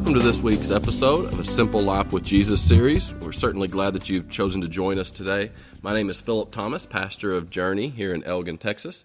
Welcome to this week's episode of a Simple Life with Jesus series. We're certainly glad that you've chosen to join us today. My name is Philip Thomas, pastor of Journey here in Elgin, Texas.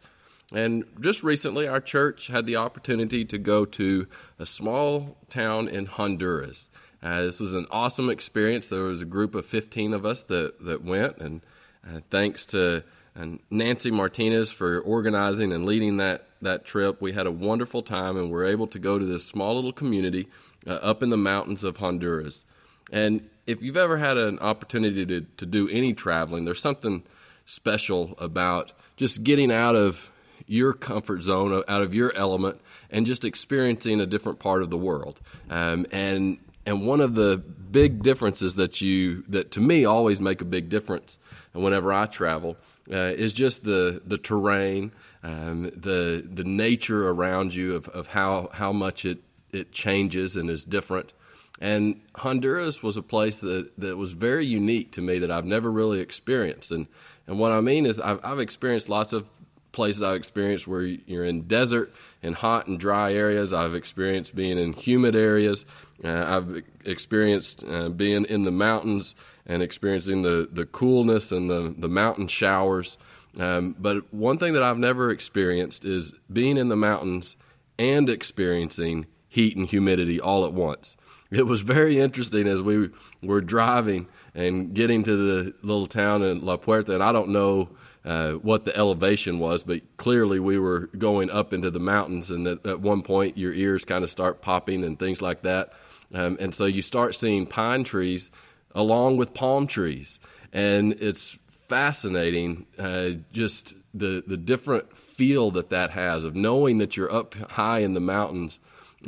And just recently, our church had the opportunity to go to a small town in Honduras. Uh, this was an awesome experience. There was a group of 15 of us that, that went, and uh, thanks to uh, Nancy Martinez for organizing and leading that, that trip, we had a wonderful time and we were able to go to this small little community uh, up in the mountains of Honduras. And if you've ever had an opportunity to, to do any traveling, there's something special about just getting out of your comfort zone, out of your element, and just experiencing a different part of the world. Um, and and one of the big differences that you that to me always make a big difference whenever I travel uh, is just the the terrain, um, the the nature around you of, of how how much it it changes and is different. And Honduras was a place that, that was very unique to me that I've never really experienced. And, and what I mean is, I've, I've experienced lots of places I've experienced where you're in desert and hot and dry areas. I've experienced being in humid areas. Uh, I've experienced uh, being in the mountains and experiencing the, the coolness and the, the mountain showers. Um, but one thing that I've never experienced is being in the mountains and experiencing heat and humidity all at once. It was very interesting as we were driving and getting to the little town in La Puerta, and I don't know uh, what the elevation was, but clearly we were going up into the mountains, and at, at one point your ears kind of start popping and things like that. Um, and so you start seeing pine trees along with palm trees, and it's fascinating uh, just the the different feel that that has of knowing that you're up high in the mountains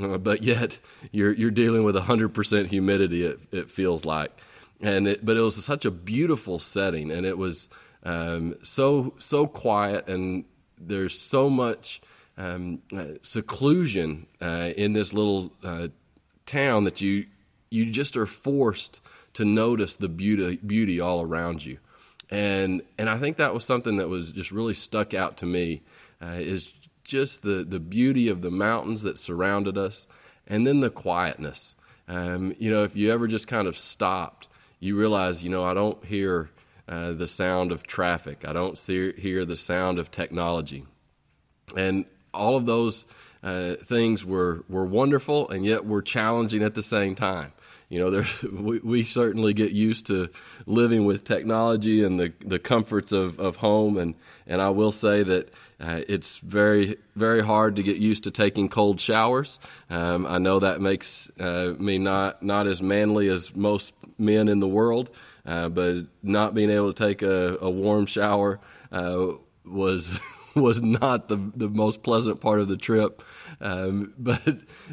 uh, but yet you're you're dealing with 100% humidity. It, it feels like, and it, but it was such a beautiful setting, and it was um, so so quiet, and there's so much um, uh, seclusion uh, in this little uh, town that you you just are forced to notice the beauty beauty all around you, and and I think that was something that was just really stuck out to me. Uh, is just the, the beauty of the mountains that surrounded us, and then the quietness. Um, you know, if you ever just kind of stopped, you realize, you know, I don't hear uh, the sound of traffic, I don't see, hear the sound of technology. And all of those uh, things were, were wonderful and yet were challenging at the same time. You know, we, we certainly get used to living with technology and the, the comforts of, of home. And, and I will say that uh, it's very, very hard to get used to taking cold showers. Um, I know that makes uh, me not, not as manly as most men in the world, uh, but not being able to take a, a warm shower uh, was was not the the most pleasant part of the trip. Um, but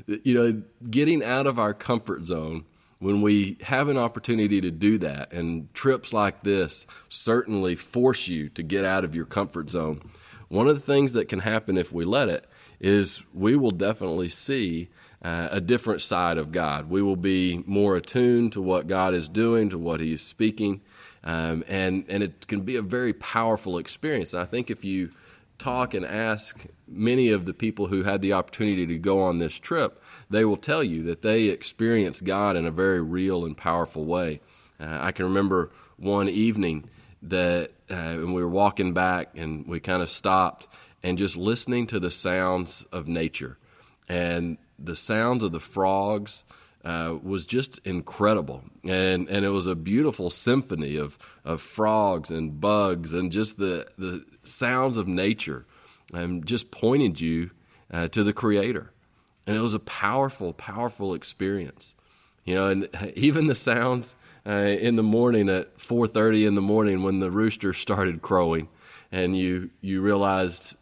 you know, getting out of our comfort zone when we have an opportunity to do that, and trips like this certainly force you to get out of your comfort zone. One of the things that can happen if we let it is we will definitely see uh, a different side of God. We will be more attuned to what God is doing, to what He is speaking, um, and and it can be a very powerful experience. And I think if you talk and ask many of the people who had the opportunity to go on this trip, they will tell you that they experienced God in a very real and powerful way. Uh, I can remember one evening that uh, when we were walking back and we kind of stopped and just listening to the sounds of nature and the sounds of the frogs uh, was just incredible and and it was a beautiful symphony of of frogs and bugs and just the the sounds of nature and just pointed you uh, to the creator. And it was a powerful powerful experience. You know and even the sounds uh, in the morning at 4:30 in the morning when the rooster started crowing, and you you realized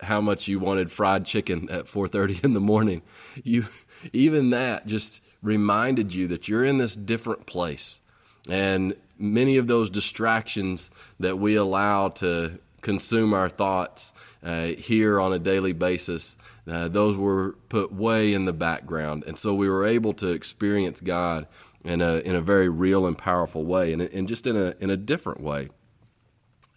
how much you wanted fried chicken at 4:30 in the morning. You even that just reminded you that you're in this different place, and many of those distractions that we allow to consume our thoughts uh, here on a daily basis. Uh, those were put way in the background, and so we were able to experience God in a in a very real and powerful way, and, and just in a in a different way.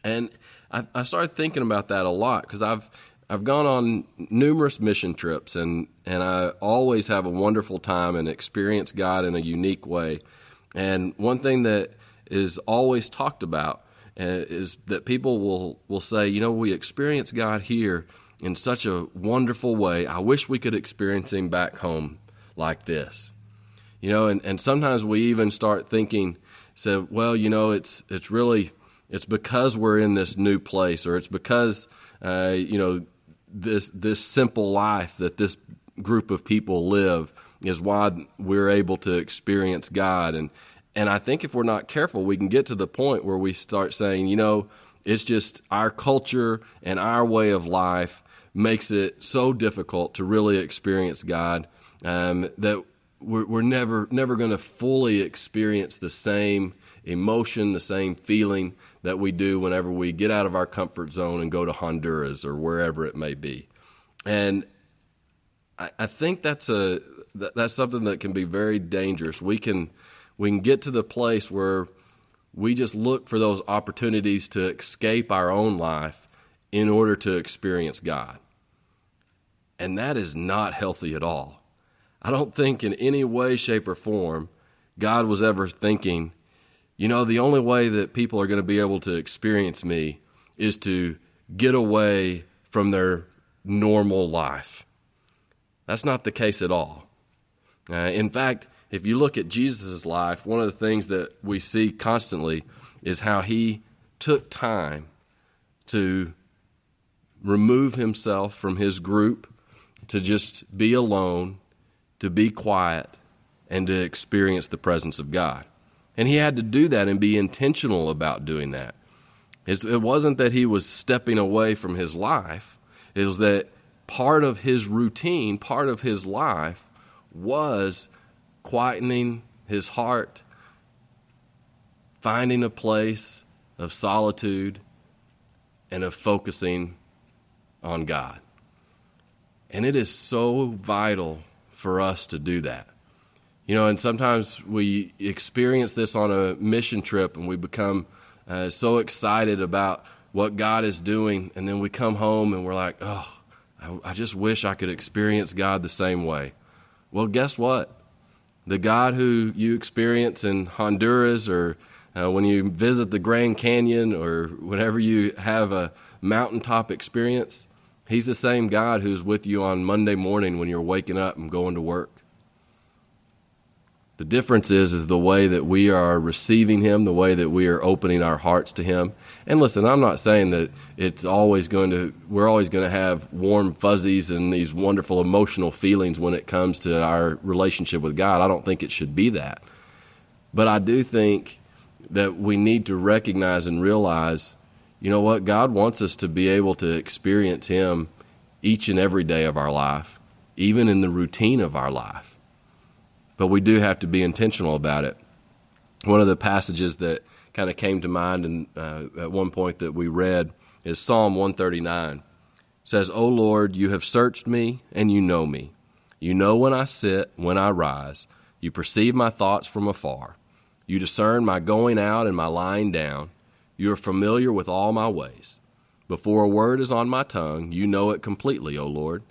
And I, I started thinking about that a lot because I've I've gone on numerous mission trips, and, and I always have a wonderful time and experience God in a unique way. And one thing that is always talked about is that people will, will say, you know, we experience God here in such a wonderful way. I wish we could experience Him back home like this. You know, and, and sometimes we even start thinking, say, well, you know, it's it's really it's because we're in this new place, or it's because uh, you know this this simple life that this group of people live is why we're able to experience God. And and I think if we're not careful, we can get to the point where we start saying, you know, it's just our culture and our way of life makes it so difficult to really experience God um, that we're, we're never never going to fully experience the same emotion, the same feeling that we do whenever we get out of our comfort zone and go to Honduras or wherever it may be. And I, I think that's a that, that's something that can be very dangerous. We can we can get to the place where we just look for those opportunities to escape our own life in order to experience God. And that is not healthy at all. I don't think in any way, shape, or form God was ever thinking, you know, the only way that people are going to be able to experience me is to get away from their normal life. That's not the case at all. Uh, in fact, if you look at Jesus' life, one of the things that we see constantly is how he took time to remove himself from his group, to just be alone, to be quiet, and to experience the presence of God. And he had to do that and be intentional about doing that. It wasn't that he was stepping away from his life, it was that part of his routine, part of his life was quietening his heart, finding a place of solitude and of focusing on God. And it is so vital for us to do that. You know, and sometimes we experience this on a mission trip and we become uh, so excited about what God is doing, and then we come home and we're like, oh, I, I just wish I could experience God the same way. Well, guess what? The God who you experience in Honduras or uh, when you visit the Grand Canyon or whenever you have a mountaintop experience, He's the same God who's with you on Monday morning when you're waking up and going to work. The difference is is the way that we are receiving him, the way that we are opening our hearts to him. And listen, I'm not saying that it's always going to we're always going to have warm fuzzies and these wonderful emotional feelings when it comes to our relationship with God. I don't think it should be that. But I do think that we need to recognize and realize, you know what, God wants us to be able to experience him each and every day of our life, even in the routine of our life but we do have to be intentional about it. One of the passages that kind of came to mind and uh, at one point that we read is Psalm 139. It says, "O Lord, you have searched me and you know me. You know when I sit, when I rise. You perceive my thoughts from afar. You discern my going out and my lying down. You are familiar with all my ways. Before a word is on my tongue, you know it completely, O Lord.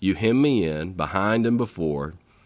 You hem me in, behind and before.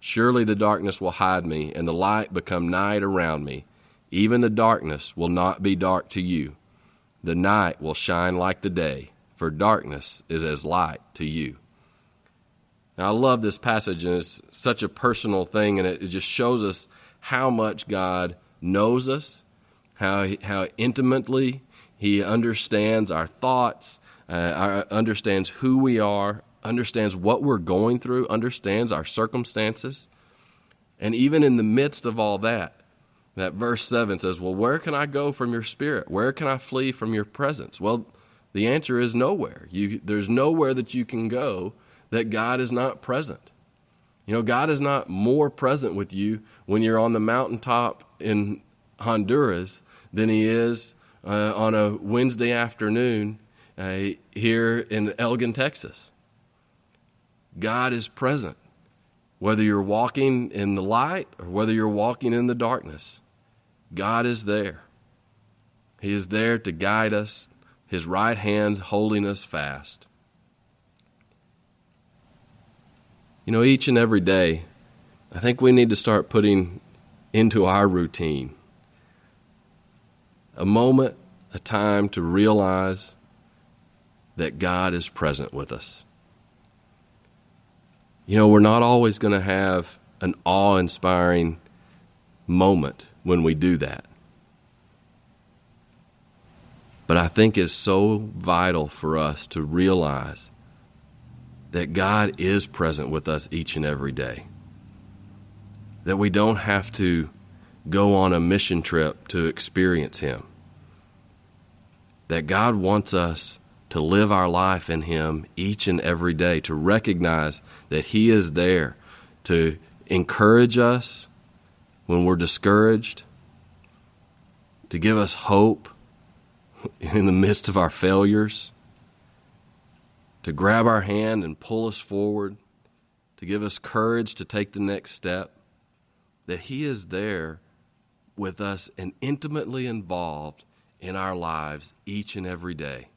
Surely the darkness will hide me, and the light become night around me. Even the darkness will not be dark to you. The night will shine like the day, for darkness is as light to you. Now, I love this passage, and it's such a personal thing, and it, it just shows us how much God knows us, how, how intimately He understands our thoughts, uh, our, understands who we are, understands what we're going through, understands our circumstances. And even in the midst of all that, that verse 7 says, Well, where can I go from your spirit? Where can I flee from your presence? Well, the answer is nowhere. You, there's nowhere that you can go that God is not present. You know, God is not more present with you when you're on the mountaintop in Honduras than He is uh, on a Wednesday afternoon uh, here in Elgin, Texas. God is present, whether you're walking in the light or whether you're walking in the darkness. God is there. He is there to guide us, His right hand holding us fast. You know, each and every day, I think we need to start putting into our routine a moment, a time to realize that God is present with us. You know, we're not always going to have an awe inspiring moment when we do that. But I think it's so vital for us to realize that God is present with us each and every day. That we don't have to go on a mission trip to experience Him. That God wants us to live our life in Him each and every day, to recognize that He is there to encourage us when we're discouraged, to give us hope in the midst of our failures to grab our hand and pull us forward, to give us courage to take the next step, that He is there with us and intimately involved in our lives each and every day.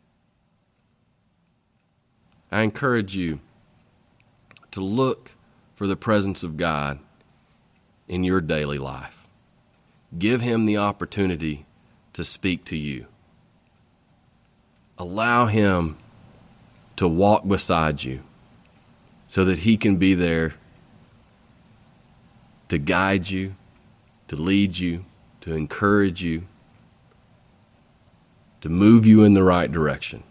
I encourage you to look for the presence of God in your daily life. Give Him the opportunity to speak to you. Allow Him to walk beside you so that He can be there to guide you, to lead you, to encourage you, to move you in the right direction.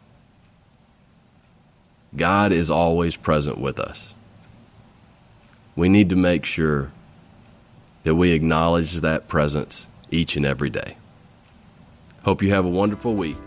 God is always present with us. We need to make sure that we acknowledge that presence each and every day. Hope you have a wonderful week.